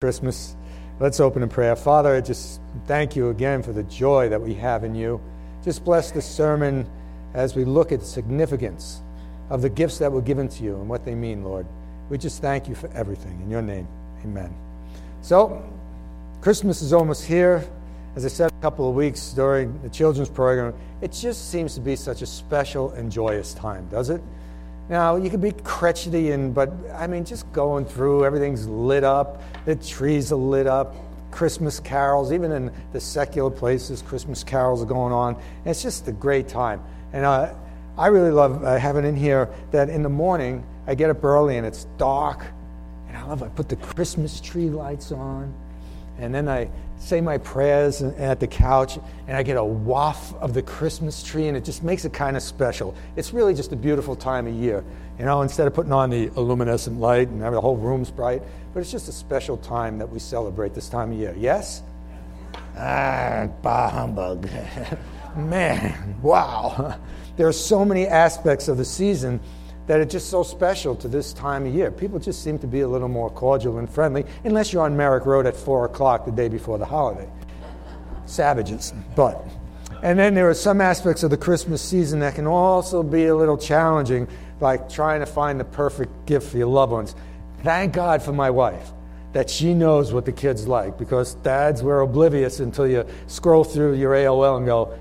Christmas. Let's open in prayer. Father, I just thank you again for the joy that we have in you. Just bless the sermon as we look at the significance of the gifts that were given to you and what they mean, Lord. We just thank you for everything. In your name, amen. So, Christmas is almost here. As I said a couple of weeks during the children's program, it just seems to be such a special and joyous time, does it? Now, you can be crotchety, and, but I mean, just going through, everything's lit up, the trees are lit up, Christmas carols, even in the secular places, Christmas carols are going on. And it's just a great time. And uh, I really love uh, having in here that in the morning, I get up early and it's dark, and I love, I put the Christmas tree lights on, and then I say my prayers at the couch, and I get a waft of the Christmas tree, and it just makes it kind of special. It's really just a beautiful time of year. You know, instead of putting on the luminescent light and having the whole room's bright, but it's just a special time that we celebrate this time of year. Yes? Ah, bah humbug. Man, wow. There are so many aspects of the season that are just so special to this time of year. People just seem to be a little more cordial and friendly, unless you're on Merrick Road at 4 o'clock the day before the holiday. Savages. But, and then there are some aspects of the Christmas season that can also be a little challenging, like trying to find the perfect gift for your loved ones. Thank God for my wife that she knows what the kids like because dads were oblivious until you scroll through your AOL and go,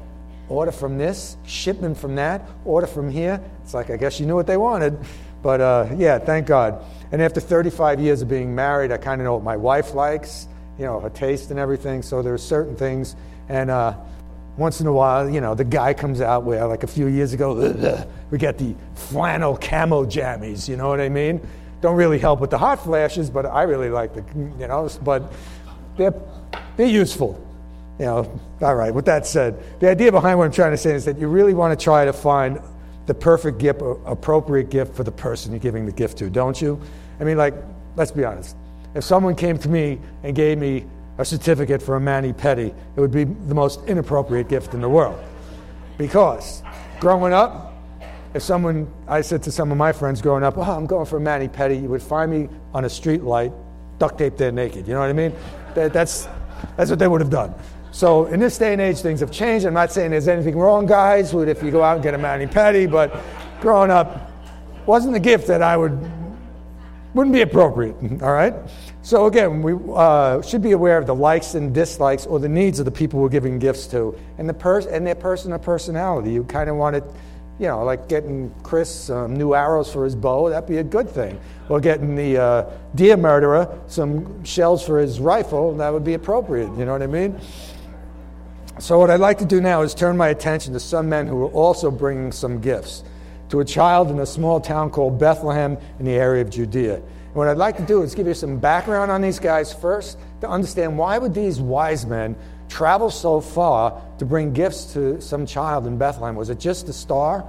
order from this, shipment from that, order from here. It's like, I guess you knew what they wanted. But uh, yeah, thank God. And after 35 years of being married, I kind of know what my wife likes, you know, her taste and everything. So there are certain things. And uh, once in a while, you know, the guy comes out where, like a few years ago, we got the flannel camo jammies, you know what I mean? Don't really help with the hot flashes, but I really like the, you know, but they're, they're useful you know, all right, with that said, the idea behind what I'm trying to say is that you really want to try to find the perfect gift, uh, appropriate gift for the person you're giving the gift to, don't you? I mean, like, let's be honest. If someone came to me and gave me a certificate for a mani pedi, it would be the most inappropriate gift in the world. Because growing up, if someone, I said to some of my friends growing up, well, I'm going for a mani pedi, you would find me on a street light, duct taped there naked. You know what I mean? That, that's, that's what they would have done. So in this day and age, things have changed. I'm not saying there's anything wrong, guys, with if you go out and get a mani pedi, but growing up wasn't a gift that I would wouldn't be appropriate. All right. So again, we uh, should be aware of the likes and dislikes or the needs of the people we're giving gifts to, and the pers- and their person personality. You kind of want it, you know, like getting Chris um, new arrows for his bow. That'd be a good thing. Or getting the uh, deer murderer some shells for his rifle. That would be appropriate. You know what I mean? So, what I'd like to do now is turn my attention to some men who are also bringing some gifts to a child in a small town called Bethlehem in the area of Judea. And what I'd like to do is give you some background on these guys first to understand why would these wise men travel so far to bring gifts to some child in Bethlehem? Was it just a star?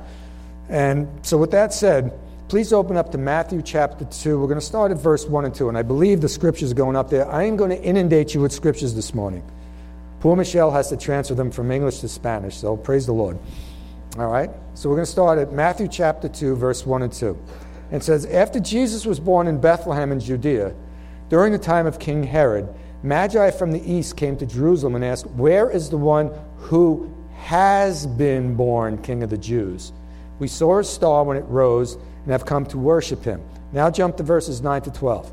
And so, with that said, please open up to Matthew chapter 2. We're going to start at verse 1 and 2. And I believe the scriptures going up there. I am going to inundate you with scriptures this morning. Poor Michelle has to transfer them from English to Spanish, so praise the Lord. All right? So we're going to start at Matthew chapter 2, verse 1 and 2. It says, After Jesus was born in Bethlehem in Judea, during the time of King Herod, Magi from the east came to Jerusalem and asked, Where is the one who has been born King of the Jews? We saw his star when it rose and have come to worship him. Now jump to verses 9 to 12.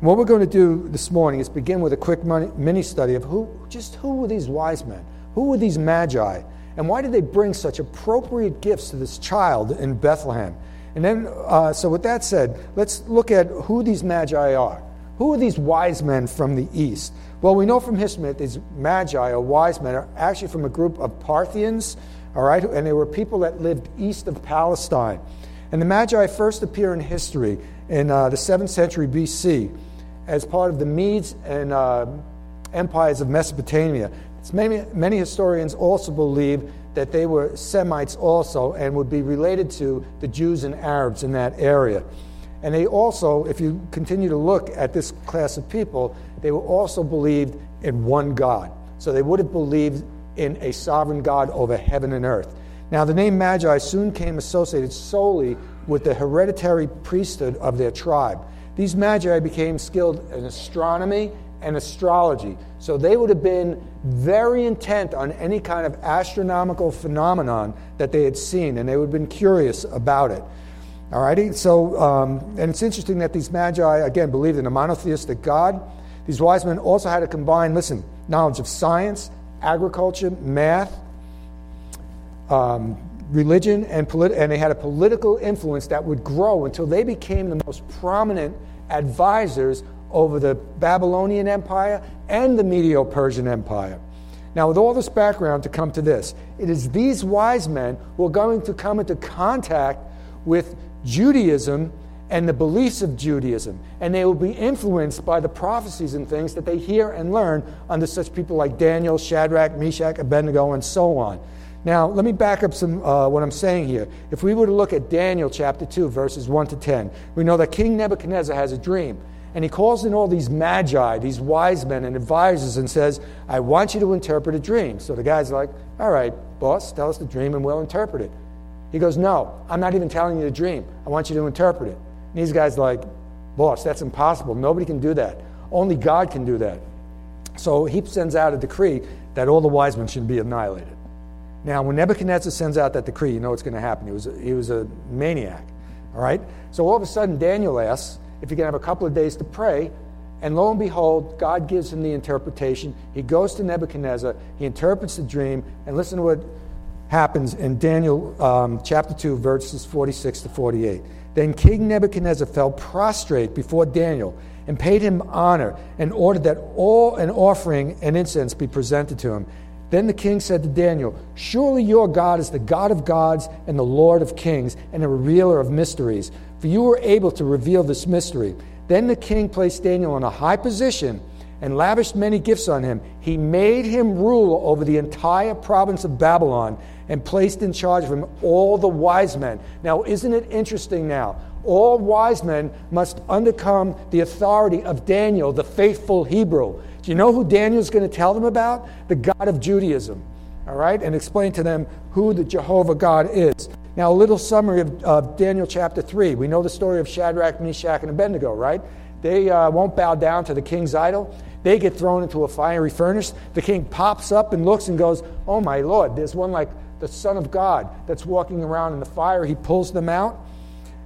What we're going to do this morning is begin with a quick mini study of who, just who were these wise men? Who were these magi? And why did they bring such appropriate gifts to this child in Bethlehem? And then, uh, so with that said, let's look at who these magi are. Who are these wise men from the east? Well, we know from history that these magi or wise men are actually from a group of Parthians, all right, and they were people that lived east of Palestine. And the magi first appear in history in uh, the 7th century BC as part of the Medes and uh, empires of Mesopotamia. Many, many historians also believe that they were Semites also and would be related to the Jews and Arabs in that area. And they also, if you continue to look at this class of people, they were also believed in one God. So they would have believed in a sovereign God over heaven and earth. Now, the name Magi soon came associated solely with the hereditary priesthood of their tribe. These Magi became skilled in astronomy and astrology. So they would have been very intent on any kind of astronomical phenomenon that they had seen, and they would have been curious about it. All righty? So, um, and it's interesting that these magi, again, believed in a monotheistic God. These wise men also had to combine, listen, knowledge of science, agriculture, math, um, religion, and, and they had a political influence that would grow until they became the most prominent advisors over the Babylonian Empire and the Medo Persian Empire. Now, with all this background to come to this, it is these wise men who are going to come into contact with Judaism and the beliefs of Judaism. And they will be influenced by the prophecies and things that they hear and learn under such people like Daniel, Shadrach, Meshach, Abednego, and so on. Now, let me back up some uh, what I'm saying here. If we were to look at Daniel chapter 2, verses 1 to 10, we know that King Nebuchadnezzar has a dream. And he calls in all these magi, these wise men and advisors, and says, I want you to interpret a dream. So the guy's like, All right, boss, tell us the dream and we'll interpret it. He goes, No, I'm not even telling you the dream. I want you to interpret it. And these guys are like, Boss, that's impossible. Nobody can do that. Only God can do that. So he sends out a decree that all the wise men should be annihilated. Now, when Nebuchadnezzar sends out that decree, you know what's going to happen. He was, a, he was a maniac. All right? So all of a sudden, Daniel asks if he can have a couple of days to pray. And lo and behold, God gives him the interpretation. He goes to Nebuchadnezzar, he interprets the dream, and listen to what happens in Daniel um, chapter 2, verses 46 to 48. Then King Nebuchadnezzar fell prostrate before Daniel and paid him honor and ordered that all an offering and incense be presented to him. Then the king said to Daniel, Surely your God is the God of gods and the Lord of kings and a revealer of mysteries, for you were able to reveal this mystery. Then the king placed Daniel in a high position and lavished many gifts on him. He made him rule over the entire province of Babylon and placed in charge of him all the wise men. Now, isn't it interesting now? All wise men must undercome the authority of Daniel, the faithful Hebrew. Do you know who Daniel's going to tell them about? The God of Judaism. All right? And explain to them who the Jehovah God is. Now, a little summary of, of Daniel chapter 3. We know the story of Shadrach, Meshach, and Abednego, right? They uh, won't bow down to the king's idol. They get thrown into a fiery furnace. The king pops up and looks and goes, Oh my Lord, there's one like the Son of God that's walking around in the fire. He pulls them out.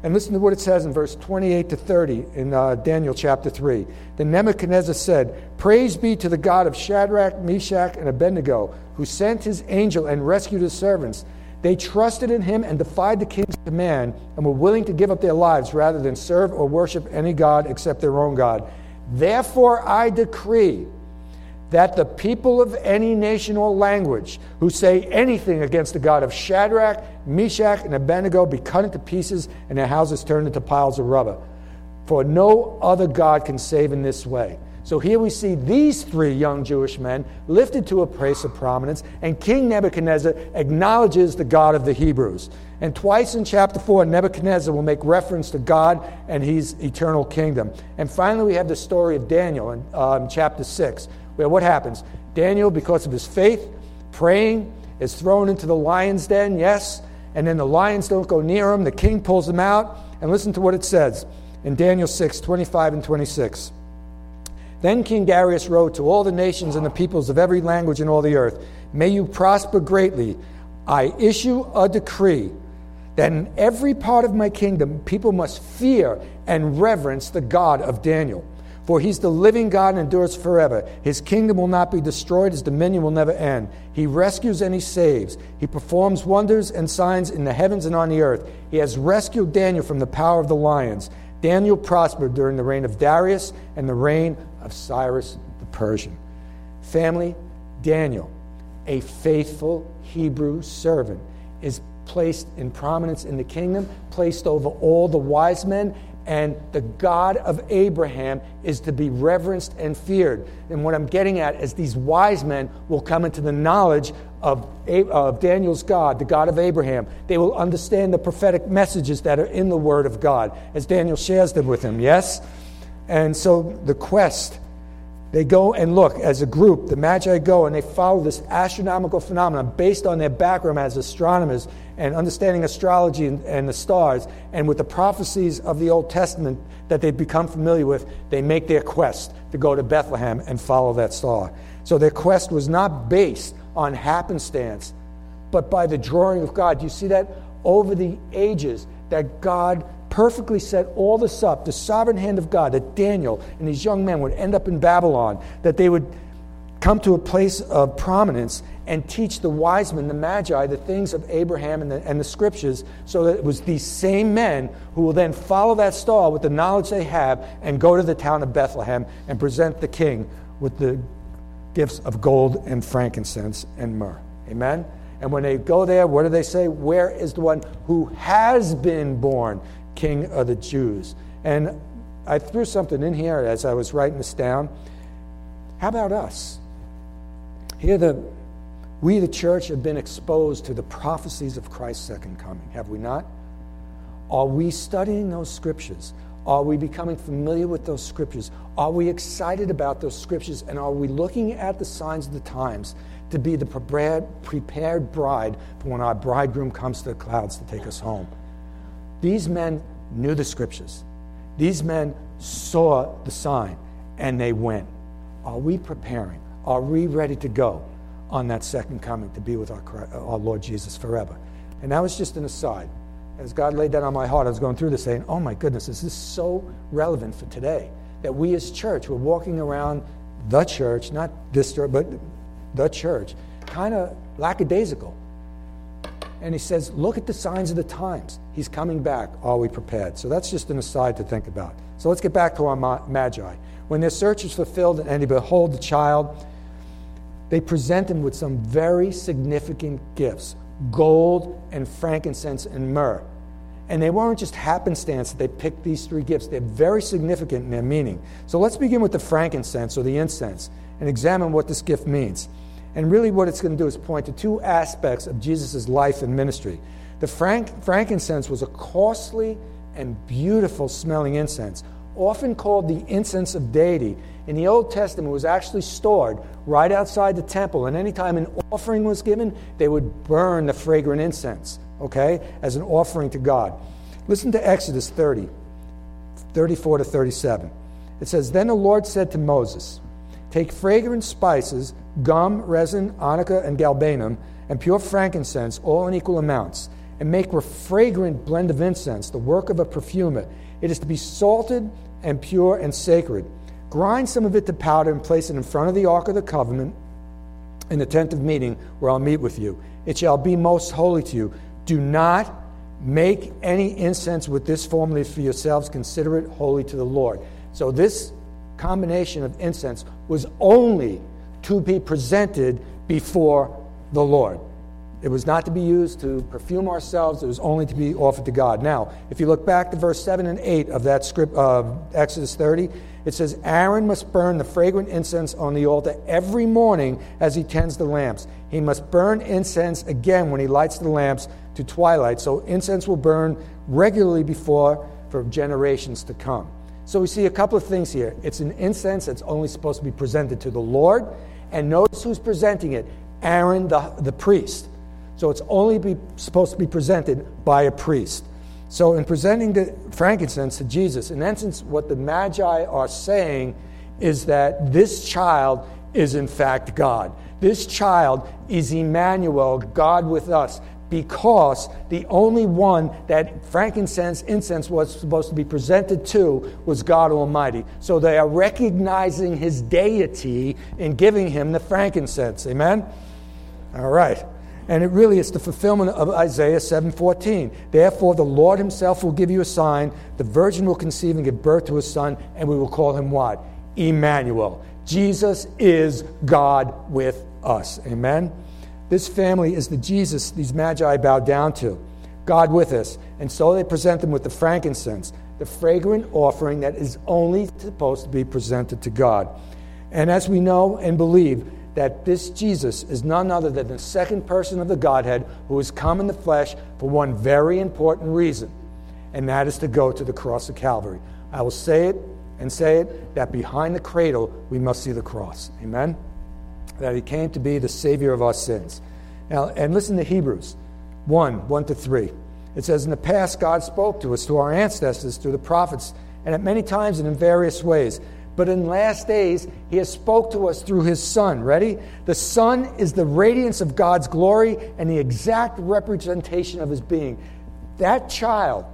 And listen to what it says in verse 28 to 30 in uh, Daniel chapter 3. Then Nebuchadnezzar said, Praise be to the God of Shadrach, Meshach, and Abednego, who sent his angel and rescued his servants. They trusted in him and defied the king's command and were willing to give up their lives rather than serve or worship any God except their own God. Therefore, I decree that the people of any nation or language who say anything against the God of Shadrach, Meshach, and Abednego be cut into pieces and their houses turned into piles of rubber. For no other God can save in this way. So here we see these three young Jewish men lifted to a place of prominence, and King Nebuchadnezzar acknowledges the God of the Hebrews. And twice in chapter 4, Nebuchadnezzar will make reference to God and his eternal kingdom. And finally, we have the story of Daniel in um, chapter 6 well, what happens? Daniel, because of his faith, praying, is thrown into the lion's den, yes, and then the lions don't go near him. The king pulls him out, and listen to what it says in Daniel 6 25 and 26. Then King Darius wrote to all the nations and the peoples of every language in all the earth May you prosper greatly. I issue a decree that in every part of my kingdom people must fear and reverence the God of Daniel. For he's the living God and endures forever. His kingdom will not be destroyed, his dominion will never end. He rescues and he saves. He performs wonders and signs in the heavens and on the earth. He has rescued Daniel from the power of the lions. Daniel prospered during the reign of Darius and the reign of Cyrus the Persian. Family, Daniel, a faithful Hebrew servant, is placed in prominence in the kingdom, placed over all the wise men, And the God of Abraham is to be reverenced and feared. And what I'm getting at is these wise men will come into the knowledge of, of Daniel's God, the God of Abraham. They will understand the prophetic messages that are in the Word of God, as Daniel shares them with him, yes? And so the quest they go and look as a group, the Magi go and they follow this astronomical phenomenon based on their background as astronomers and understanding astrology and, and, the stars. And with the prophecies of the Old Testament that they've become familiar with, they make their quest to go to Bethlehem and follow that star. So their quest was not based on happenstance, but by the drawing of God. Do you see that over the ages, that God perfectly set all this up, the sovereign hand of God, that Daniel and these young men would end up in Babylon, that they would come to a place of prominence and teach the wise men, the magi, the things of Abraham and the, and the scriptures, so that it was these same men who will then follow that star with the knowledge they have and go to the town of Bethlehem and present the king with the gifts of gold and frankincense and myrrh. Amen? And when they go there, what do they say? Where is the one who has been born? King of the Jews. And I threw something in here as I was writing this down. How about us? Here, the, we, the church, have been exposed to the prophecies of Christ's second coming, have we not? Are we studying those scriptures? Are we becoming familiar with those scriptures? Are we excited about those scriptures? And are we looking at the signs of the times to be the prepared, prepared bride for when our bridegroom comes to the clouds to take us home? These men knew the scriptures. These men saw the sign and they went. Are we preparing? Are we ready to go on that second coming to be with our, uh, our Lord Jesus forever? And that was just an aside. As God laid that on my heart, I was going through this saying, oh my goodness, this is so relevant for today. That we as church, we're walking around the church, not this church, but the church, kind of lackadaisical and he says, Look at the signs of the times. He's coming back. Are we prepared? So that's just an aside to think about. So let's get back to our magi. When their search is fulfilled and they behold the child, they present him with some very significant gifts gold and frankincense and myrrh. And they weren't just happenstance that they picked these three gifts, they're very significant in their meaning. So let's begin with the frankincense or the incense and examine what this gift means. And really, what it's going to do is point to two aspects of Jesus' life and ministry. The frank, frankincense was a costly and beautiful smelling incense, often called the incense of deity. In the Old Testament, it was actually stored right outside the temple, and anytime an offering was given, they would burn the fragrant incense, okay, as an offering to God. Listen to Exodus 30, 34 to 37. It says, Then the Lord said to Moses, Take fragrant spices, gum, resin, onycha, and galbanum, and pure frankincense, all in equal amounts, and make a fragrant blend of incense, the work of a perfumer. It is to be salted and pure and sacred. Grind some of it to powder and place it in front of the ark of the covenant in the tent of meeting where I'll meet with you. It shall be most holy to you. Do not make any incense with this formula for yourselves. Consider it holy to the Lord. So, this combination of incense was only to be presented before the Lord. It was not to be used to perfume ourselves, it was only to be offered to God. Now, if you look back to verse 7 and 8 of that script of Exodus 30, it says, Aaron must burn the fragrant incense on the altar every morning as he tends the lamps. He must burn incense again when he lights the lamps to twilight. So incense will burn regularly before for generations to come. So we see a couple of things here. It's an incense that's only supposed to be presented to the Lord. And notice who's presenting it Aaron, the, the priest. So it's only be, supposed to be presented by a priest. So, in presenting the frankincense to Jesus, in essence, what the Magi are saying is that this child is in fact God. This child is Emmanuel, God with us because the only one that frankincense, incense was supposed to be presented to was God Almighty. So they are recognizing his deity in giving him the frankincense. Amen? All right. And it really is the fulfillment of Isaiah 7:14. Therefore the Lord himself will give you a sign, the virgin will conceive and give birth to a son, and we will call him what? Emmanuel. Jesus is God with us. Amen. This family is the Jesus these magi bow down to, God with us. And so they present them with the frankincense. the fragrant offering that is only supposed to be presented to God. And as we know and believe, that this Jesus is none other than the second person of the Godhead who has come in the flesh for one very important reason, and that is to go to the cross of Calvary. I will say it and say it that behind the cradle we must see the cross. Amen? That he came to be the Savior of our sins. Now, and listen to Hebrews 1 1 to 3. It says, In the past, God spoke to us, to our ancestors, through the prophets, and at many times and in various ways. But in last days, he has spoke to us through his Son. Ready? The Son is the radiance of God's glory and the exact representation of his being. That child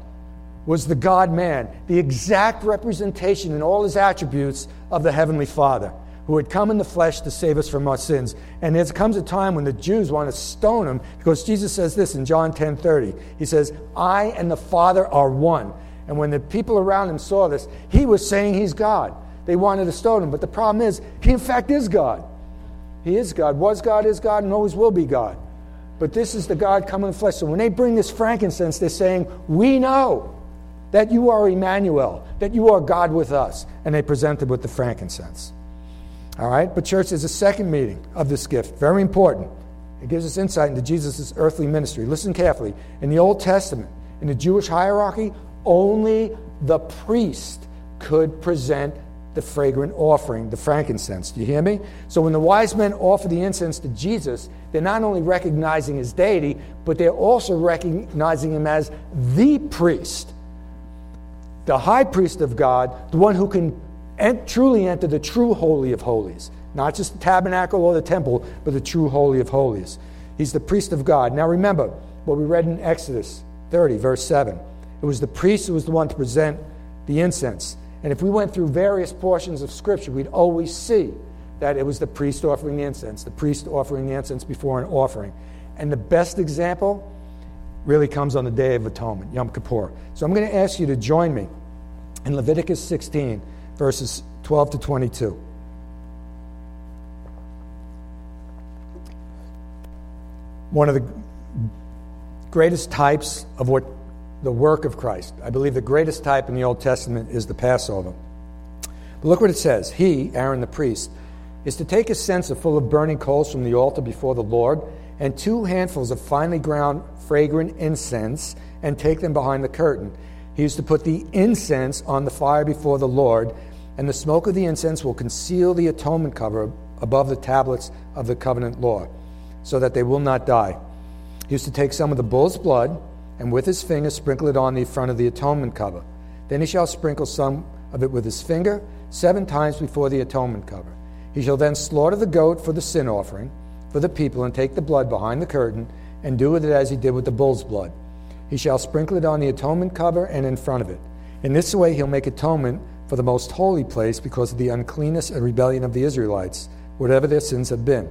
was the God man, the exact representation in all his attributes of the Heavenly Father, who had come in the flesh to save us from our sins. And there comes a time when the Jews want to stone him because Jesus says this in John 10 30. He says, I and the Father are one. And when the people around him saw this, he was saying he's God. They wanted to stone him. But the problem is, he in fact is God. He is God, was God, is God, and always will be God. But this is the God coming in flesh. So when they bring this frankincense, they're saying, We know that you are Emmanuel, that you are God with us. And they present it with the frankincense. All right? But, church, is a second meeting of this gift, very important. It gives us insight into Jesus' earthly ministry. Listen carefully. In the Old Testament, in the Jewish hierarchy, only the priest could present the fragrant offering, the frankincense. Do you hear me? So when the wise men offer the incense to Jesus, they're not only recognizing his deity, but they're also recognizing him as the priest, the high priest of God, the one who can ent- truly enter the true Holy of Holies. Not just the tabernacle or the temple, but the true Holy of Holies. He's the priest of God. Now remember what we read in Exodus 30, verse 7. It was the priest who was the one to present the incense. And if we went through various portions of Scripture, we'd always see that it was the priest offering the incense, the priest offering the incense before an offering. And the best example really comes on the Day of Atonement, Yom Kippur. So I'm going to ask you to join me in Leviticus 16, verses 12 to 22. One of the greatest types of what the work of Christ. I believe the greatest type in the Old Testament is the Passover. But look what it says. He, Aaron the priest, is to take a censer full of burning coals from the altar before the Lord, and two handfuls of finely ground fragrant incense, and take them behind the curtain. He is to put the incense on the fire before the Lord, and the smoke of the incense will conceal the atonement cover above the tablets of the covenant law, so that they will not die. He is to take some of the bull's blood and with his finger sprinkle it on the front of the atonement cover. Then he shall sprinkle some of it with his finger seven times before the atonement cover. He shall then slaughter the goat for the sin offering for the people and take the blood behind the curtain and do with it as he did with the bull's blood. He shall sprinkle it on the atonement cover and in front of it. In this way he'll make atonement for the most holy place because of the uncleanness and rebellion of the Israelites, whatever their sins have been.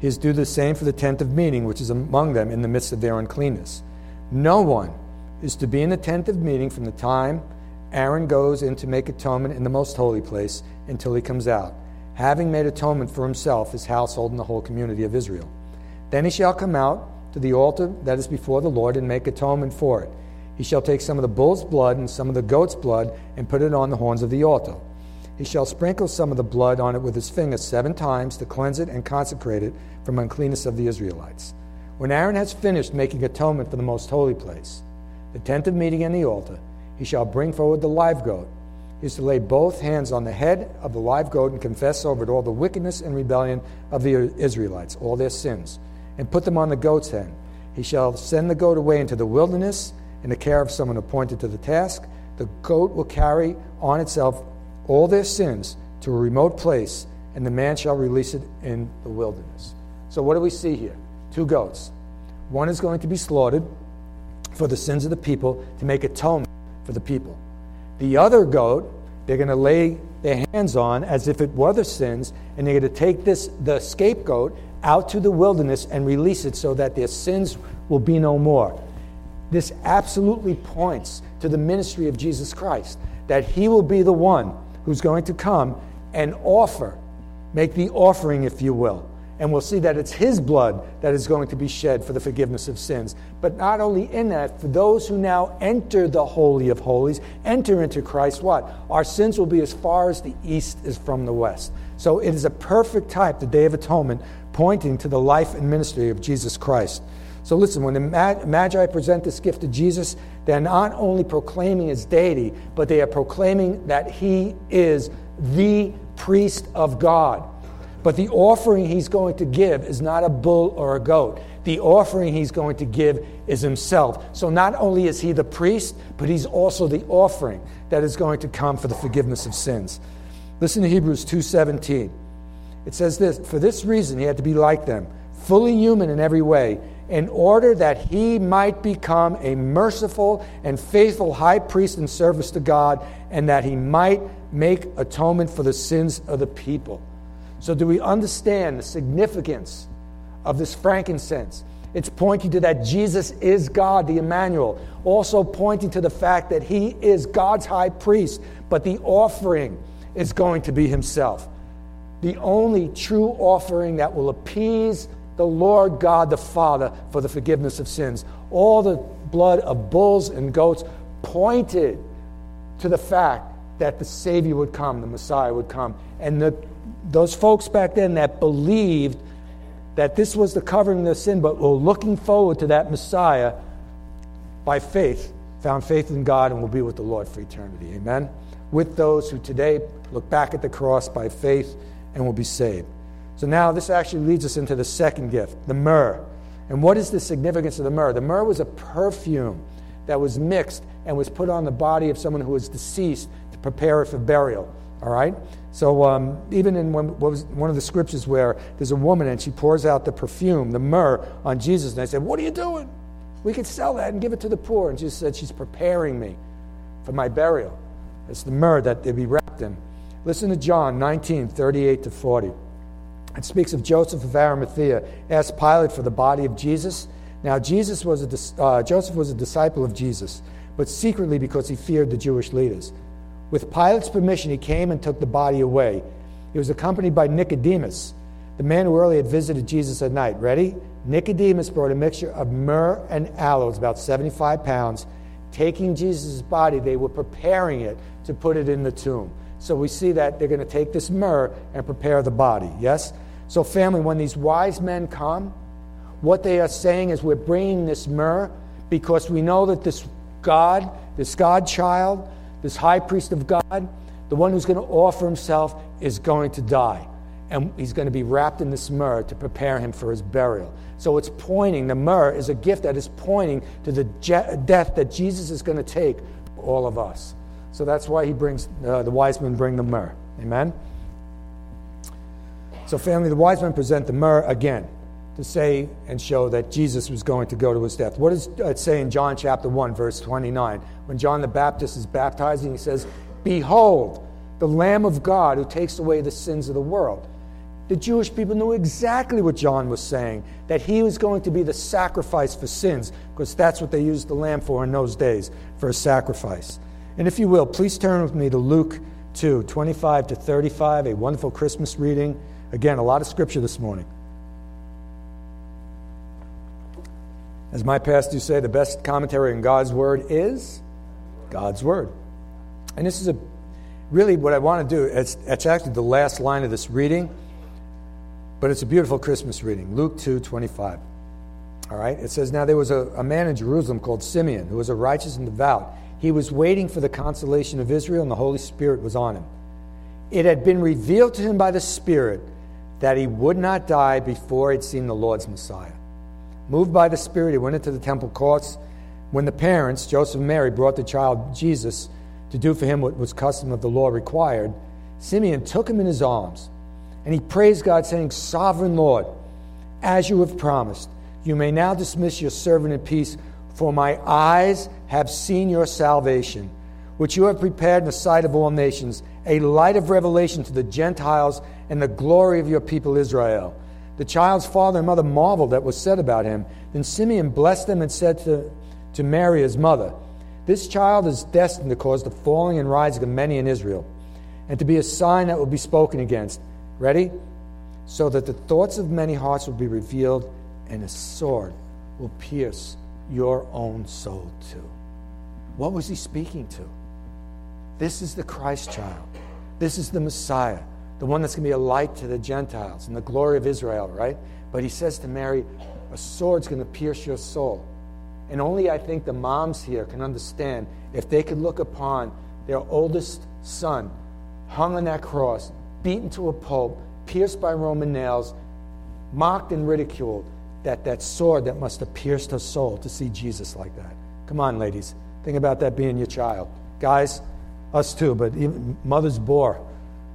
He is do the same for the tent of meeting, which is among them in the midst of their uncleanness. No one is to be in the tent of meeting from the time Aaron goes in to make atonement in the most holy place until he comes out, having made atonement for himself, his household, and the whole community of Israel. Then he shall come out to the altar that is before the Lord and make atonement for it. He shall take some of the bull's blood and some of the goat's blood and put it on the horns of the altar. He shall sprinkle some of the blood on it with his finger seven times to cleanse it and consecrate it from uncleanness of the Israelites. When Aaron has finished making atonement for the most holy place, the tent of meeting and the altar, he shall bring forward the live goat. He is to lay both hands on the head of the live goat and confess over it all the wickedness and rebellion of the Israelites, all their sins, and put them on the goat's head. He shall send the goat away into the wilderness in the care of someone appointed to the task. The goat will carry on itself all their sins to a remote place, and the man shall release it in the wilderness. So, what do we see here? two goats. One is going to be slaughtered for the sins of the people to make atonement for the people. The other goat, they're going to lay their hands on as if it were the sins, and they're going to take this the scapegoat out to the wilderness and release it so that their sins will be no more. This absolutely points to the ministry of Jesus Christ, that he will be the one who's going to come and offer, make the offering, if you will, And we'll see that it's his blood that is going to be shed for the forgiveness of sins. But not only in that, for those who now enter the Holy of Holies, enter into Christ, what? Our sins will be as far as the east is from the west. So it is a perfect type, the Day of Atonement, pointing to the life and ministry of Jesus Christ. So listen, when the Magi present this gift to Jesus, they're not only proclaiming his deity, but they are proclaiming that he is the priest of God. But the offering he's going to give is not a bull or a goat. The offering he's going to give is himself. So not only is he the priest, but he's also the offering that is going to come for the forgiveness of sins. Listen to Hebrews 2:17. It says this, for this reason he had to be like them, fully human in every way, in order that he might become a merciful and faithful high priest in service to God, and that he might make atonement for the sins of the people. So, do we understand the significance of this frankincense? It's pointing to that Jesus is God, the Emmanuel. Also pointing to the fact that he is God's high priest, but the offering is going to be himself. The only true offering that will appease the Lord God the Father for the forgiveness of sins. All the blood of bulls and goats pointed to the fact that the Savior would come, the Messiah would come. And the those folks back then that believed that this was the covering of their sin, but were looking forward to that Messiah by faith, found faith in God and will be with the Lord for eternity. Amen? With those who today look back at the cross by faith and will be saved. So now this actually leads us into the second gift, the myrrh. And what is the significance of the myrrh? The myrrh was a perfume that was mixed and was put on the body of someone who was deceased to prepare it for burial. All right? So um, even in one, one of the scriptures where there's a woman and she pours out the perfume, the myrrh, on Jesus, and I said, What are you doing? We could sell that and give it to the poor. And she said, She's preparing me for my burial. It's the myrrh that they be wrapped in. Listen to John 19, 38 to 40. It speaks of Joseph of Arimathea asked Pilate for the body of Jesus. Now, Jesus was a, uh, Joseph was a disciple of Jesus, but secretly because he feared the Jewish leaders. With Pilate's permission, he came and took the body away. He was accompanied by Nicodemus, the man who earlier had visited Jesus at night. Ready? Nicodemus brought a mixture of myrrh and aloes, about 75 pounds. Taking Jesus' body, they were preparing it to put it in the tomb. So we see that they're going to take this myrrh and prepare the body. Yes? So, family, when these wise men come, what they are saying is we're bringing this myrrh because we know that this God, this God child, this high priest of God, the one who's going to offer himself, is going to die. And he's going to be wrapped in this myrrh to prepare him for his burial. So it's pointing, the myrrh is a gift that is pointing to the je- death that Jesus is going to take for all of us. So that's why he brings, uh, the wise men bring the myrrh. Amen? So, family, the wise men present the myrrh again to say and show that Jesus was going to go to his death. What does it say in John chapter 1, verse 29? When John the Baptist is baptizing, he says, Behold, the Lamb of God who takes away the sins of the world. The Jewish people knew exactly what John was saying, that he was going to be the sacrifice for sins, because that's what they used the lamb for in those days, for a sacrifice. And if you will, please turn with me to Luke 2, 25 to 35, a wonderful Christmas reading. Again, a lot of scripture this morning. As my pastors say, the best commentary on God's Word is God's Word. And this is a really what I want to do. It's, it's actually the last line of this reading, but it's a beautiful Christmas reading. Luke 2 25. All right, it says, Now there was a, a man in Jerusalem called Simeon who was a righteous and devout. He was waiting for the consolation of Israel, and the Holy Spirit was on him. It had been revealed to him by the Spirit that he would not die before he'd seen the Lord's Messiah. Moved by the Spirit, he went into the temple courts. When the parents, Joseph and Mary, brought the child Jesus to do for him what was custom of the law required, Simeon took him in his arms and he praised God, saying, Sovereign Lord, as you have promised, you may now dismiss your servant in peace, for my eyes have seen your salvation, which you have prepared in the sight of all nations, a light of revelation to the Gentiles and the glory of your people Israel. The child's father and mother marveled at what was said about him. Then Simeon blessed them and said to, to Mary, his mother, This child is destined to cause the falling and rising of many in Israel, and to be a sign that will be spoken against. Ready? so that the thoughts of many hearts will be revealed, and a sword will pierce your own soul too. What was he speaking to? This is the Christ child. This is the Messiah, the one that's going to be a light to the Gentiles and the glory of Israel, right? But he says to Mary, a sword's going to pierce your soul. And only I think the moms here can understand if they could look upon their oldest son hung on that cross, beaten to a pulp, pierced by Roman nails, mocked and ridiculed, that that sword that must have pierced her soul to see Jesus like that. Come on, ladies. Think about that being your child. Guys, us too, but even mothers bore.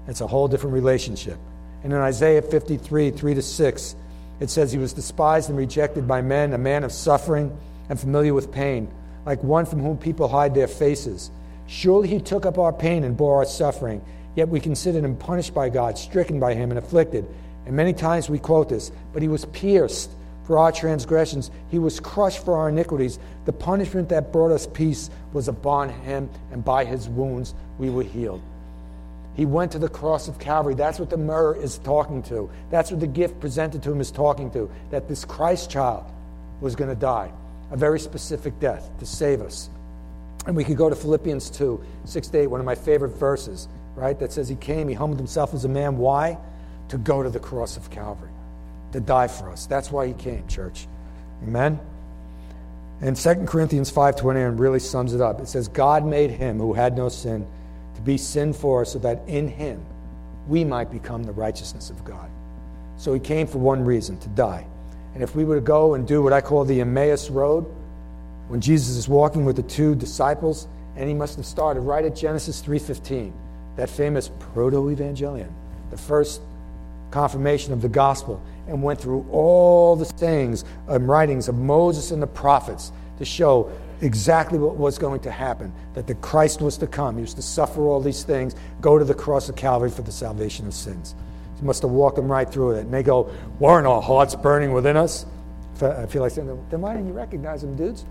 It's a whole different relationship. And in Isaiah 53, 3 to 6, it says, He was despised and rejected by men, a man of suffering and familiar with pain, like one from whom people hide their faces. Surely he took up our pain and bore our suffering, yet we considered him punished by God, stricken by him, and afflicted. And many times we quote this, but he was pierced for our transgressions, he was crushed for our iniquities. The punishment that brought us peace was upon him, and by his wounds we were healed. He went to the cross of Calvary. That's what the myrrh is talking to. That's what the gift presented to him is talking to. That this Christ child was going to die a very specific death to save us. And we could go to Philippians 2, 6 to 8, one of my favorite verses, right? That says he came, he humbled himself as a man. Why? To go to the cross of Calvary, to die for us. That's why he came, church. Amen? And 2 Corinthians 5.21 really sums it up. It says, God made him who had no sin to be sin for us so that in him we might become the righteousness of God. So he came for one reason, to die. And if we were to go and do what I call the Emmaus Road, when Jesus is walking with the two disciples, and he must have started right at Genesis 3:15, that famous proto-evangelion, the first confirmation of the gospel, and went through all the sayings and writings of Moses and the prophets to show exactly what was going to happen that the Christ was to come. He was to suffer all these things, go to the cross of Calvary for the salvation of sins. He must have walked them right through it. And they go, Weren't our hearts burning within us? I feel like saying, Then why didn't you recognize them, dudes?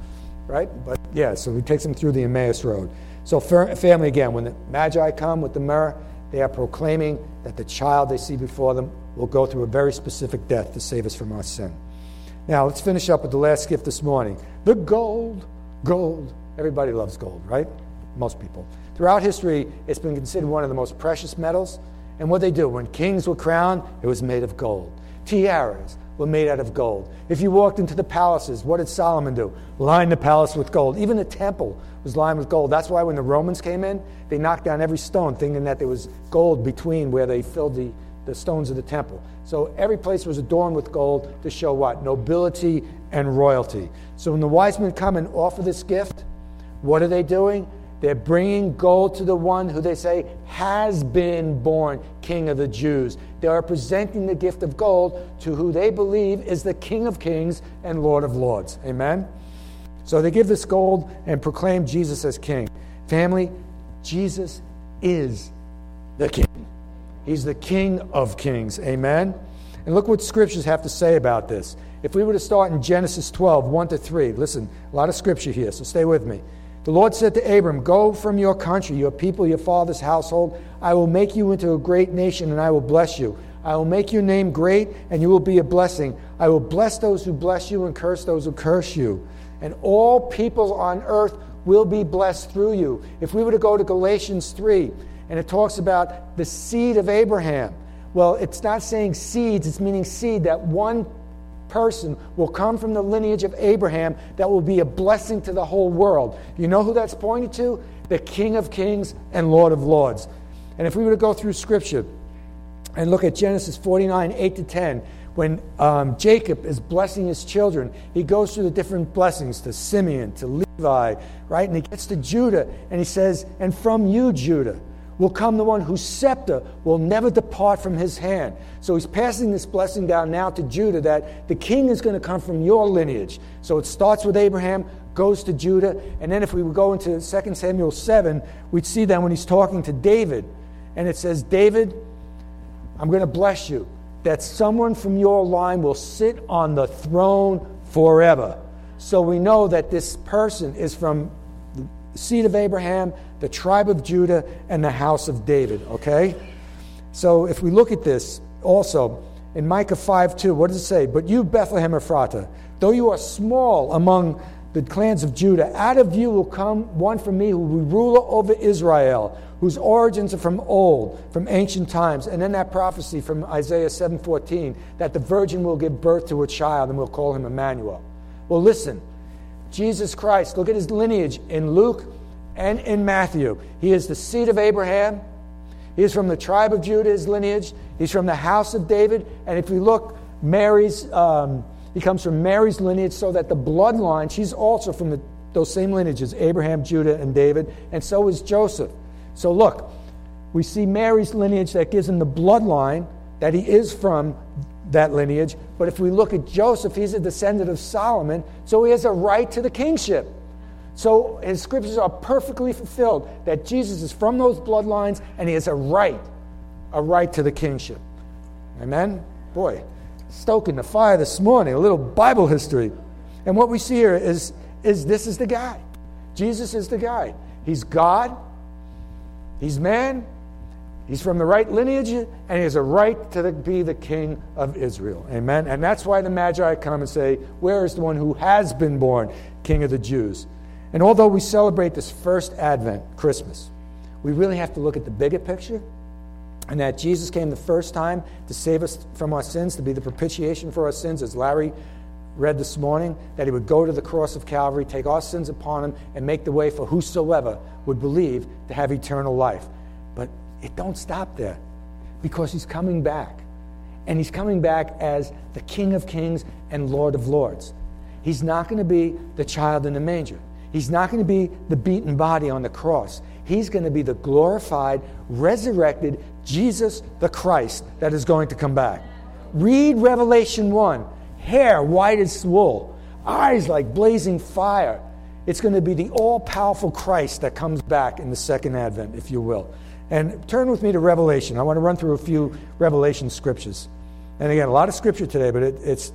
Right? But yeah, so he takes them through the Emmaus Road. So, family, again, when the Magi come with the myrrh, they are proclaiming that the child they see before them will go through a very specific death to save us from our sin. Now, let's finish up with the last gift this morning the gold. Gold. Everybody loves gold, right? Most people. Throughout history, it's been considered one of the most precious metals. And what they do, when kings were crowned, it was made of gold. Tiaras were made out of gold. If you walked into the palaces, what did Solomon do? Line the palace with gold. Even the temple was lined with gold. That's why when the Romans came in, they knocked down every stone, thinking that there was gold between where they filled the, the stones of the temple. So every place was adorned with gold to show what? Nobility and royalty. So when the wise men come and offer this gift, what are they doing? They're bringing gold to the one who they say has been born King of the Jews. They are presenting the gift of gold to who they believe is the King of Kings and Lord of Lords. Amen? So they give this gold and proclaim Jesus as King. Family, Jesus is the King. He's the King of Kings. Amen? And look what scriptures have to say about this. If we were to start in Genesis 12, 1 to 3, listen, a lot of scripture here, so stay with me. The Lord said to Abram, Go from your country, your people, your father's household. I will make you into a great nation, and I will bless you. I will make your name great, and you will be a blessing. I will bless those who bless you, and curse those who curse you. And all peoples on earth will be blessed through you. If we were to go to Galatians 3, and it talks about the seed of Abraham, well, it's not saying seeds, it's meaning seed, that one person will come from the lineage of Abraham that will be a blessing to the whole world. You know who that's pointing to? The King of Kings and Lord of Lords. And if we were to go through Scripture and look at Genesis 49, 8 to 10, when um, Jacob is blessing his children, he goes through the different blessings to Simeon, to Levi, right? And he gets to Judah, and he says, And from you, Judah, will come the one whose scepter will never depart from his hand. So he's passing this blessing down now to Judah that the king is going to come from your lineage. So it starts with Abraham, goes to Judah, and then if we would go into 2 Samuel 7, we'd see that when he's talking to David, and it says, David, I'm going to bless you, that someone from your line will sit on the throne forever. So we know that this person is from seed of Abraham, the tribe of Judah, and the house of David. Okay? So if we look at this also, in Micah 5 2, what does it say? But you, Bethlehem Ephratah, though you are small among the clans of Judah, out of you will come one from me who will be ruler over Israel, whose origins are from old, from ancient times. And then that prophecy from Isaiah 7:14 that the virgin will give birth to a child and we'll call him Emmanuel. Well, listen, Jesus Christ, look at his lineage in Luke and in Matthew. He is the seed of Abraham. He is from the tribe of Judah, his lineage. He's from the house of David. And if you look, Mary's, um, he comes from Mary's lineage, so that the bloodline, she's also from the, those same lineages Abraham, Judah, and David. And so is Joseph. So look, we see Mary's lineage that gives him the bloodline that he is from that lineage. But if we look at Joseph, he's a descendant of Solomon, so he has a right to the kingship. So his scriptures are perfectly fulfilled that Jesus is from those bloodlines and he has a right, a right to the kingship. Amen? Boy, stoking the fire this morning, a little Bible history. And what we see here is, is this is the guy. Jesus is the guy. He's God, He's man, he's from the right lineage, and he has a right to be the king of Israel. Amen. And that's why the Magi come and say, Where is the one who has been born, king of the Jews? And although we celebrate this first Advent, Christmas, we really have to look at the bigger picture and that Jesus came the first time to save us from our sins, to be the propitiation for our sins, as Larry read this morning, that he would go to the cross of Calvary, take our sins upon him, and make the way for whosoever would believe to have eternal life. It don't stop there because he's coming back. And he's coming back as the King of Kings and Lord of Lords. He's not going to be the child in the manger. He's not going to be the beaten body on the cross. He's going to be the glorified, resurrected Jesus the Christ that is going to come back. Read Revelation 1 hair white as wool, eyes like blazing fire. It's going to be the all powerful Christ that comes back in the second advent, if you will. And turn with me to Revelation. I want to run through a few Revelation scriptures. And again, a lot of scripture today, but it, it's,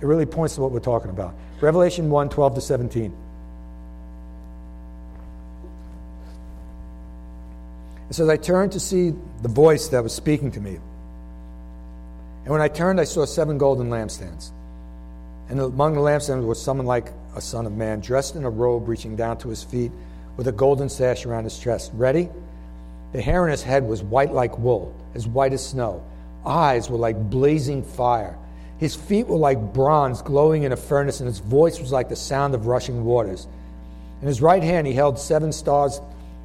it really points to what we're talking about. Revelation 1 12 to 17. It says, I turned to see the voice that was speaking to me. And when I turned, I saw seven golden lampstands. And among the lampstands was someone like a son of man, dressed in a robe reaching down to his feet, with a golden sash around his chest. Ready? The hair on his head was white like wool, as white as snow. Eyes were like blazing fire. His feet were like bronze glowing in a furnace, and his voice was like the sound of rushing waters. In his right hand he held seven stars,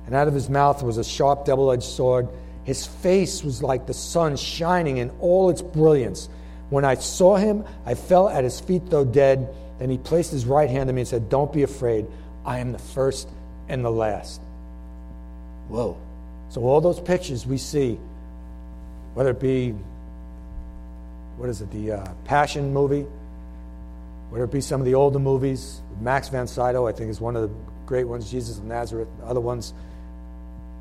and out of his mouth was a sharp double edged sword. His face was like the sun shining in all its brilliance. When I saw him, I fell at his feet, though dead. Then he placed his right hand on me and said, Don't be afraid. I am the first and the last. Whoa. So, all those pictures we see, whether it be, what is it, the uh, Passion movie, whether it be some of the older movies, Max von Sydow, I think, is one of the great ones, Jesus of Nazareth, other ones,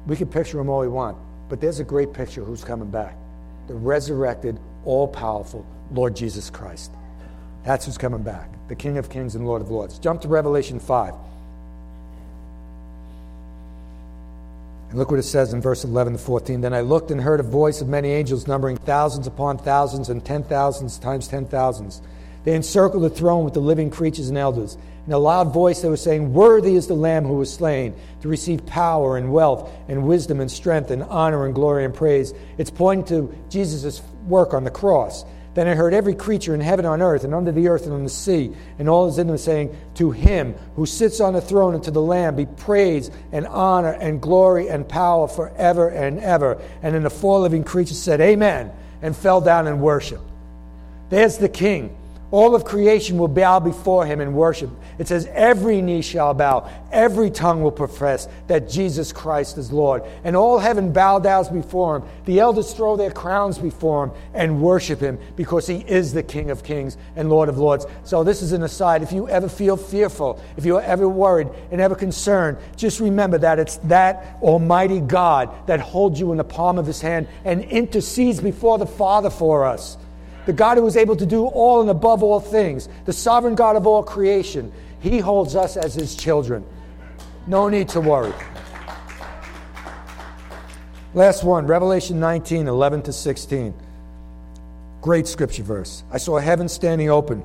we can picture them all we want. But there's a great picture who's coming back the resurrected, all powerful, Lord Jesus Christ. That's who's coming back, the King of Kings and Lord of Lords. Jump to Revelation 5. And look what it says in verse 11 to 14. Then I looked and heard a voice of many angels, numbering thousands upon thousands and ten thousands times ten thousands. They encircled the throne with the living creatures and elders. In a loud voice, they were saying, Worthy is the Lamb who was slain to receive power and wealth and wisdom and strength and honor and glory and praise. It's pointing to Jesus' work on the cross. Then I heard every creature in heaven, on earth, and under the earth, and on the sea, and all is in them saying, To him who sits on the throne and to the Lamb be praise and honor and glory and power forever and ever. And then the four living creatures said, Amen, and fell down and worshiped. There's the King. All of creation will bow before him and worship. It says, Every knee shall bow, every tongue will profess that Jesus Christ is Lord. And all heaven bow down before him. The elders throw their crowns before him and worship him because he is the King of kings and Lord of lords. So, this is an aside. If you ever feel fearful, if you're ever worried and ever concerned, just remember that it's that Almighty God that holds you in the palm of his hand and intercedes before the Father for us the God who is able to do all and above all things, the sovereign God of all creation. He holds us as his children. No need to worry. Last one, Revelation 19, 11 to 16. Great scripture verse. I saw heaven standing open,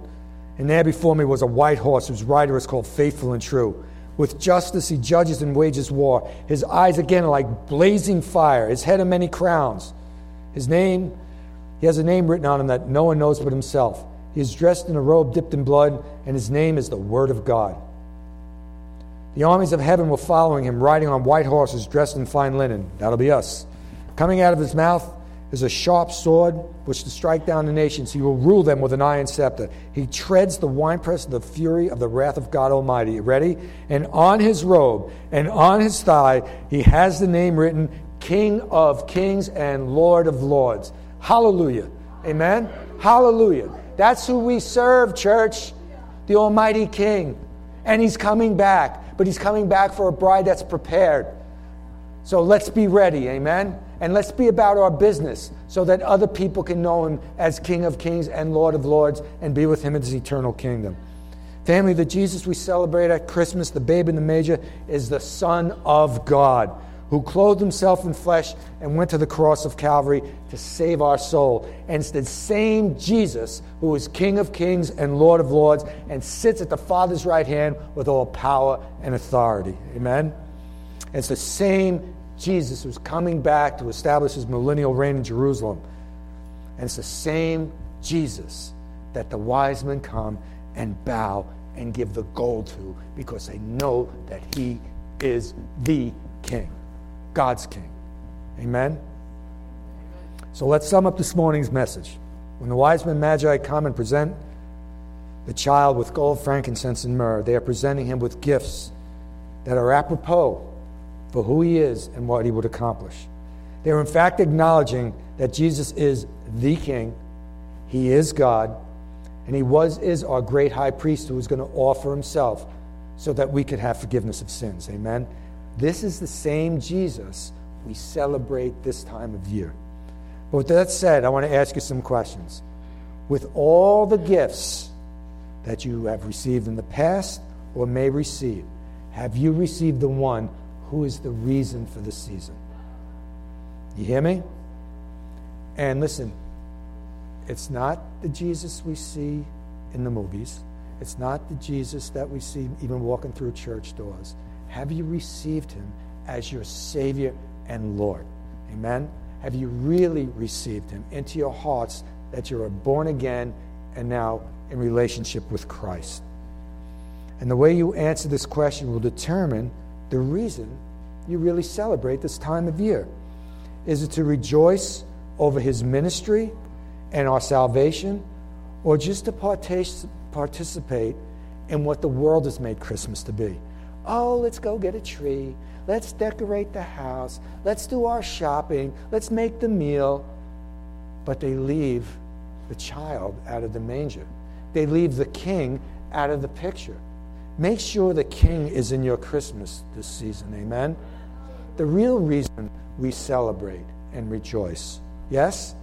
and there before me was a white horse whose rider is called Faithful and True. With justice he judges and wages war. His eyes again are like blazing fire, his head are many crowns. His name, he has a name written on him that no one knows but himself. He is dressed in a robe dipped in blood, and his name is the Word of God. The armies of heaven were following him, riding on white horses, dressed in fine linen. That'll be us. Coming out of his mouth is a sharp sword, which to strike down the nations. He will rule them with an iron scepter. He treads the winepress of the fury of the wrath of God Almighty. Ready? And on his robe and on his thigh, he has the name written King of Kings and Lord of Lords. Hallelujah. Amen. Hallelujah. That's who we serve, church. The Almighty King. And he's coming back but he's coming back for a bride that's prepared. So let's be ready, amen? And let's be about our business so that other people can know him as King of Kings and Lord of Lords and be with him in his eternal kingdom. Family, the Jesus we celebrate at Christmas, the babe in the manger, is the Son of God who clothed himself in flesh and went to the cross of Calvary to save our soul. And it's the same Jesus who is King of kings and Lord of lords and sits at the Father's right hand with all power and authority. Amen? And it's the same Jesus who's coming back to establish his millennial reign in Jerusalem. And it's the same Jesus that the wise men come and bow and give the gold to because they know that he is the king. God's king. Amen? So let's sum up this morning's message. When the wise men magi come and present the child with gold, frankincense, and myrrh, they are presenting him with gifts that are apropos for who he is and what he would accomplish. They are, in fact, acknowledging that Jesus is the King, he is God, and he was is our great high priest who was going to offer himself so that we could have forgiveness of sins. Amen. This is the same Jesus we celebrate this time of year. But with that said, I want to ask you some questions. With all the gifts that you have received in the past or may receive, have you received the one who is the reason for the season? You hear me? And listen, it's not the Jesus we see in the movies. It's not the Jesus that we see even walking through church doors. Have you received him as your Savior and Lord? Amen? Have you really received him into your hearts that you are born again and now in relationship with Christ? And the way you answer this question will determine the reason you really celebrate this time of year. Is it to rejoice over his ministry and our salvation, or just to participate in what the world has made Christmas to be? Oh, let's go get a tree. Let's decorate the house. Let's do our shopping. Let's make the meal. But they leave the child out of the manger. They leave the king out of the picture. Make sure the king is in your Christmas this season. Amen? The real reason we celebrate and rejoice. Yes?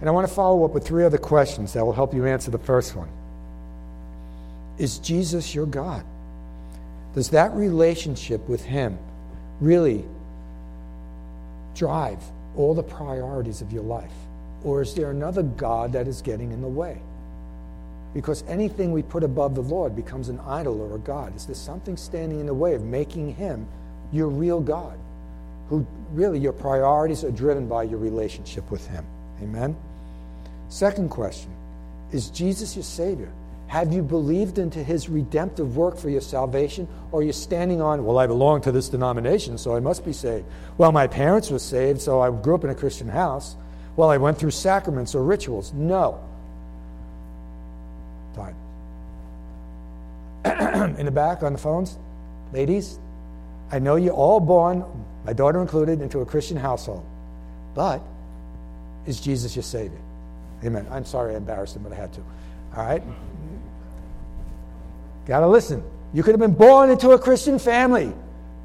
And I want to follow up with three other questions that will help you answer the first one Is Jesus your God? Does that relationship with Him really drive all the priorities of your life? Or is there another God that is getting in the way? Because anything we put above the Lord becomes an idol or a God. Is there something standing in the way of making Him your real God? Who really your priorities are driven by your relationship with Him. Amen? Second question Is Jesus your Savior? Have you believed into his redemptive work for your salvation? Or are you standing on, well, I belong to this denomination, so I must be saved? Well, my parents were saved, so I grew up in a Christian house. Well, I went through sacraments or rituals. No. Time. in the back on the phones, ladies, I know you're all born, my daughter included, into a Christian household. But is Jesus your Savior? Amen. I'm sorry I embarrassed him, but I had to. All right? Got to listen. You could have been born into a Christian family,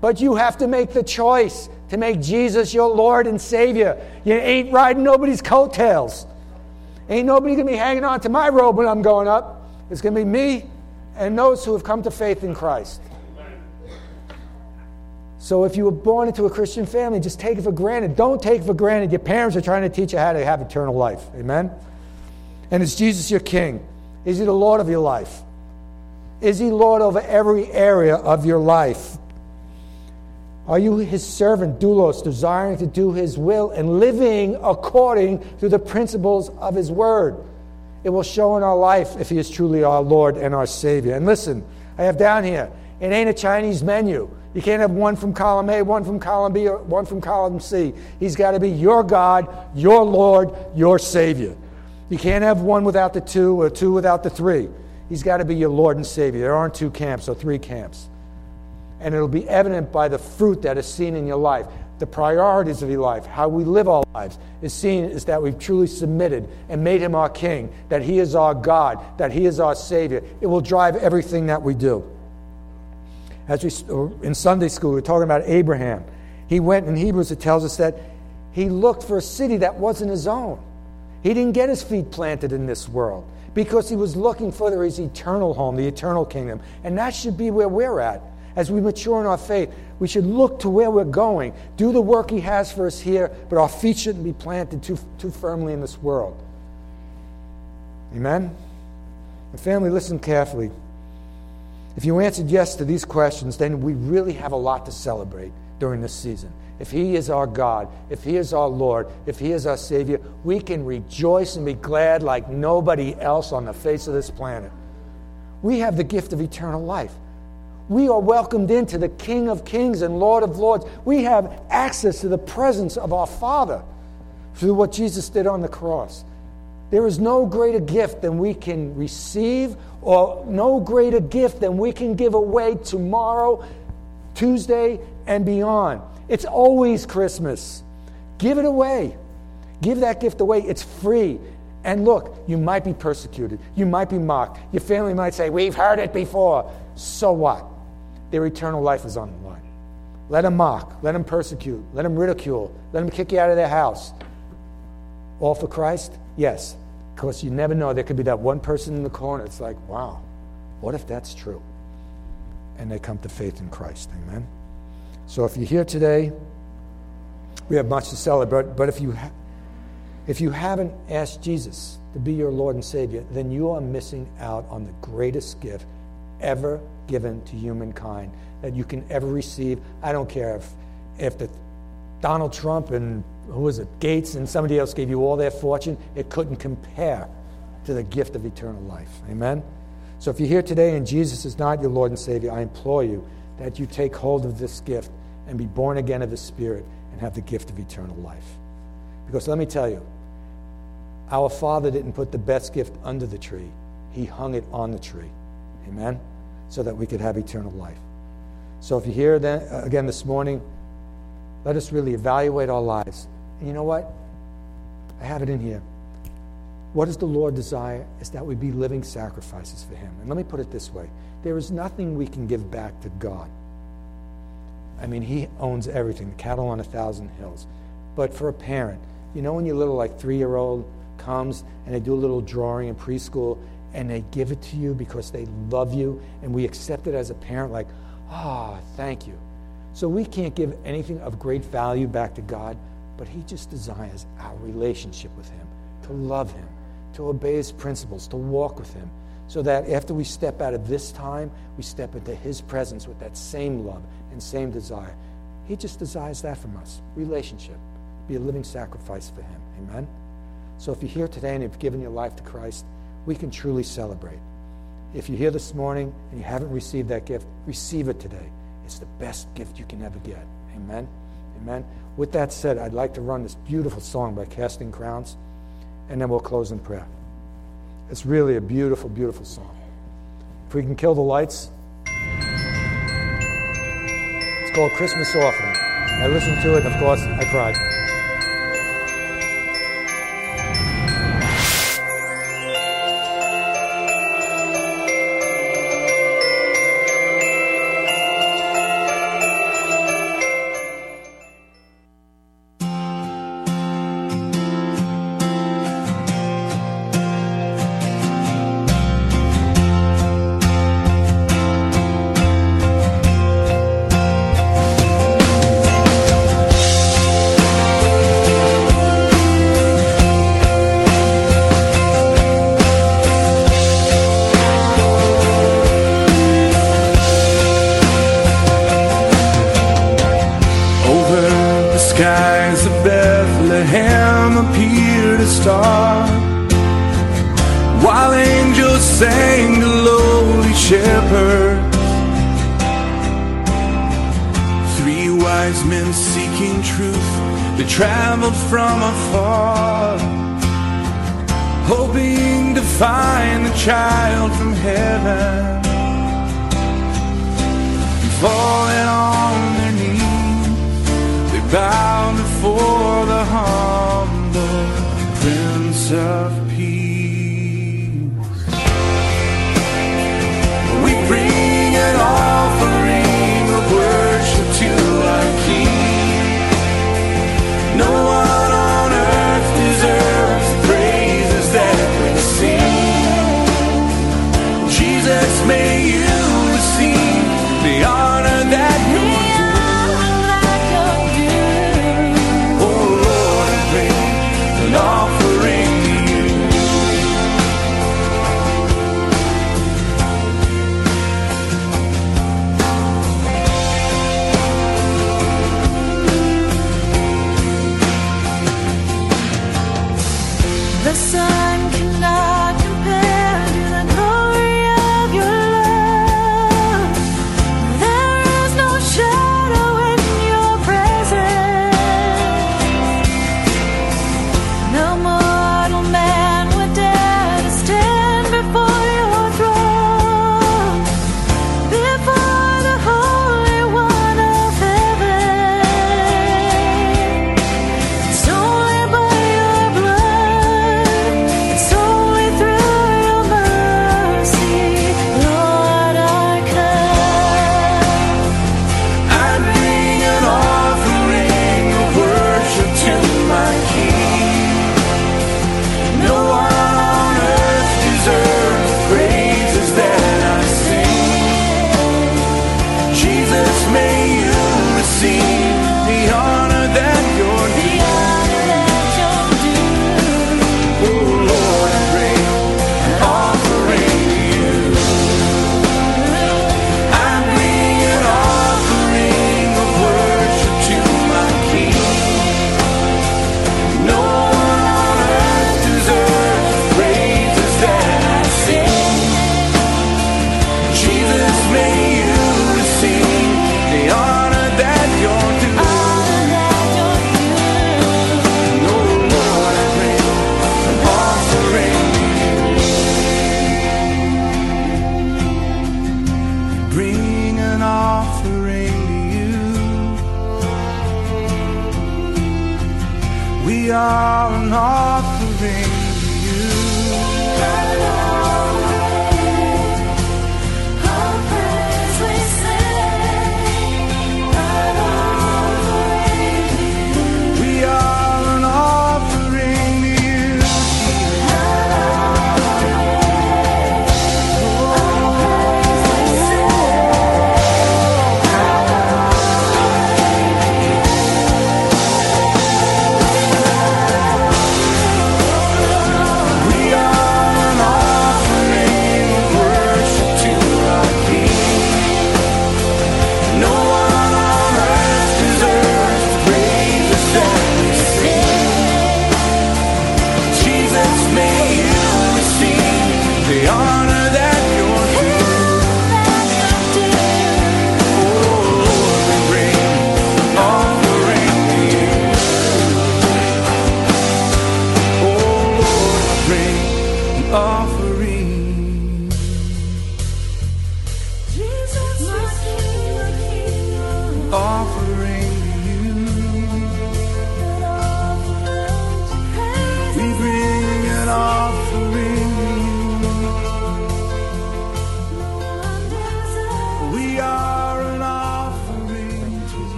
but you have to make the choice to make Jesus your Lord and Savior. You ain't riding nobody's coattails. Ain't nobody going to be hanging on to my robe when I'm going up. It's going to be me and those who have come to faith in Christ. So if you were born into a Christian family, just take it for granted. Don't take for granted your parents are trying to teach you how to have eternal life. Amen? And is Jesus your king? Is he the Lord of your life? Is he Lord over every area of your life? Are you his servant, doulos, desiring to do his will and living according to the principles of his word? It will show in our life if he is truly our Lord and our Savior. And listen, I have down here, it ain't a Chinese menu. You can't have one from column A, one from column B, or one from column C. He's got to be your God, your Lord, your Savior. You can't have one without the two or two without the three. He's got to be your Lord and Savior. There aren't two camps or three camps. And it'll be evident by the fruit that is seen in your life. The priorities of your life, how we live our lives, is seen is that we've truly submitted and made him our king, that he is our God, that he is our Savior. It will drive everything that we do. As we uh, in Sunday school, we are talking about Abraham. He went in Hebrews, it tells us that he looked for a city that wasn't his own. He didn't get his feet planted in this world because he was looking for his eternal home, the eternal kingdom. And that should be where we're at. As we mature in our faith, we should look to where we're going, do the work he has for us here, but our feet shouldn't be planted too, too firmly in this world. Amen? And family, listen carefully. If you answered yes to these questions, then we really have a lot to celebrate during this season. If He is our God, if He is our Lord, if He is our Savior, we can rejoice and be glad like nobody else on the face of this planet. We have the gift of eternal life. We are welcomed into the King of Kings and Lord of Lords. We have access to the presence of our Father through what Jesus did on the cross. There is no greater gift than we can receive, or no greater gift than we can give away tomorrow, Tuesday, and beyond. It's always Christmas. Give it away. Give that gift away. It's free. And look, you might be persecuted. You might be mocked. Your family might say, We've heard it before. So what? Their eternal life is on the line. Let them mock. Let them persecute. Let them ridicule. Let them kick you out of their house. All for Christ? Yes. Because you never know. There could be that one person in the corner. It's like, wow, what if that's true? And they come to faith in Christ. Amen. So if you're here today, we have much to celebrate. But if you, ha- if you haven't asked Jesus to be your Lord and Savior, then you are missing out on the greatest gift ever given to humankind that you can ever receive. I don't care if, if the Donald Trump and who was it, Gates and somebody else gave you all their fortune, it couldn't compare to the gift of eternal life. Amen? So if you're here today and Jesus is not your Lord and Savior, I implore you that you take hold of this gift and be born again of the Spirit and have the gift of eternal life. Because let me tell you, our Father didn't put the best gift under the tree, He hung it on the tree. Amen? So that we could have eternal life. So if you're here then, uh, again this morning, let us really evaluate our lives. And you know what? I have it in here. What does the Lord desire is that we be living sacrifices for Him. And let me put it this way there is nothing we can give back to God I mean, he owns everything, the cattle on a thousand hills. But for a parent, you know, when your little, like, three year old comes and they do a little drawing in preschool and they give it to you because they love you and we accept it as a parent, like, ah, oh, thank you. So we can't give anything of great value back to God, but He just desires our relationship with Him, to love Him, to obey His principles, to walk with Him, so that after we step out of this time, we step into His presence with that same love and same desire. He just desires that from us relationship, be a living sacrifice for Him. Amen? So if you're here today and you've given your life to Christ, we can truly celebrate. If you're here this morning and you haven't received that gift, receive it today. It's the best gift you can ever get. Amen? Amen? With that said, I'd like to run this beautiful song by Casting Crowns, and then we'll close in prayer. It's really a beautiful, beautiful song. If we can kill the lights, called Christmas Offering. I listened to it, and of course, I cried.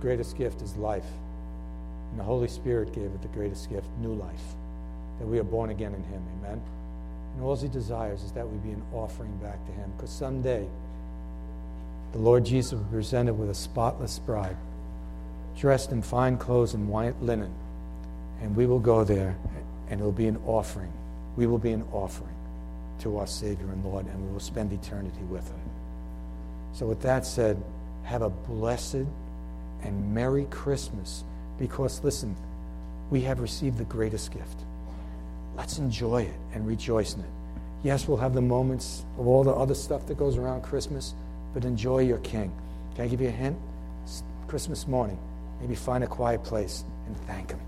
Greatest gift is life. And the Holy Spirit gave it the greatest gift, new life, that we are born again in him. Amen. And all he desires is that we be an offering back to him. Because someday the Lord Jesus will be presented with a spotless bride, dressed in fine clothes and white linen. And we will go there and it will be an offering. We will be an offering to our Savior and Lord, and we will spend eternity with him. So, with that said, have a blessed and Merry Christmas because, listen, we have received the greatest gift. Let's enjoy it and rejoice in it. Yes, we'll have the moments of all the other stuff that goes around Christmas, but enjoy your King. Can I give you a hint? It's Christmas morning, maybe find a quiet place and thank Him.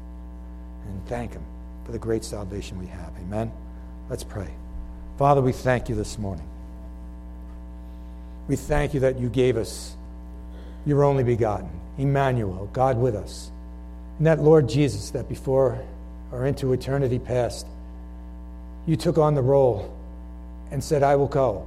And thank Him for the great salvation we have. Amen? Let's pray. Father, we thank you this morning. We thank you that you gave us your only begotten, Emmanuel, God with us. And that Lord Jesus, that before or into eternity past, you took on the role and said, I will go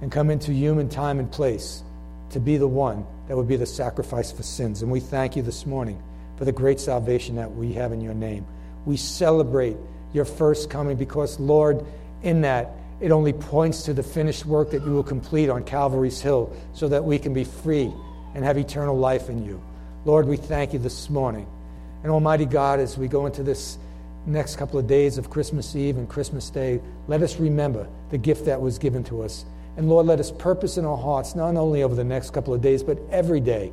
and come into human time and place to be the one that would be the sacrifice for sins. And we thank you this morning for the great salvation that we have in your name. We celebrate your first coming because, Lord, in that, it only points to the finished work that you will complete on Calvary's Hill so that we can be free and have eternal life in you. Lord, we thank you this morning. And Almighty God, as we go into this next couple of days of Christmas Eve and Christmas Day, let us remember the gift that was given to us. And Lord, let us purpose in our hearts, not only over the next couple of days, but every day,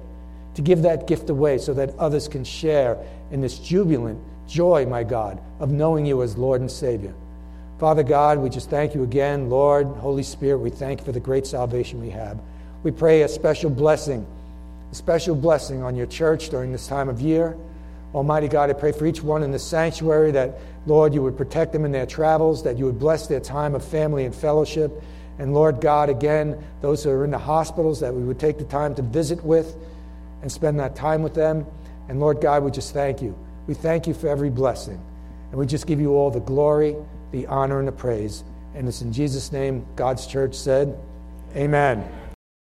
to give that gift away so that others can share in this jubilant joy, my God, of knowing you as Lord and Savior. Father God, we just thank you again. Lord, Holy Spirit, we thank you for the great salvation we have. We pray a special blessing, special blessing on your church during this time of year. Almighty God, I pray for each one in the sanctuary that, Lord, you would protect them in their travels, that you would bless their time of family and fellowship. And Lord God, again, those who are in the hospitals, that we would take the time to visit with and spend that time with them. And Lord God, we just thank you. We thank you for every blessing. And we just give you all the glory the honor and the praise. And it's in Jesus' name God's church said, Amen.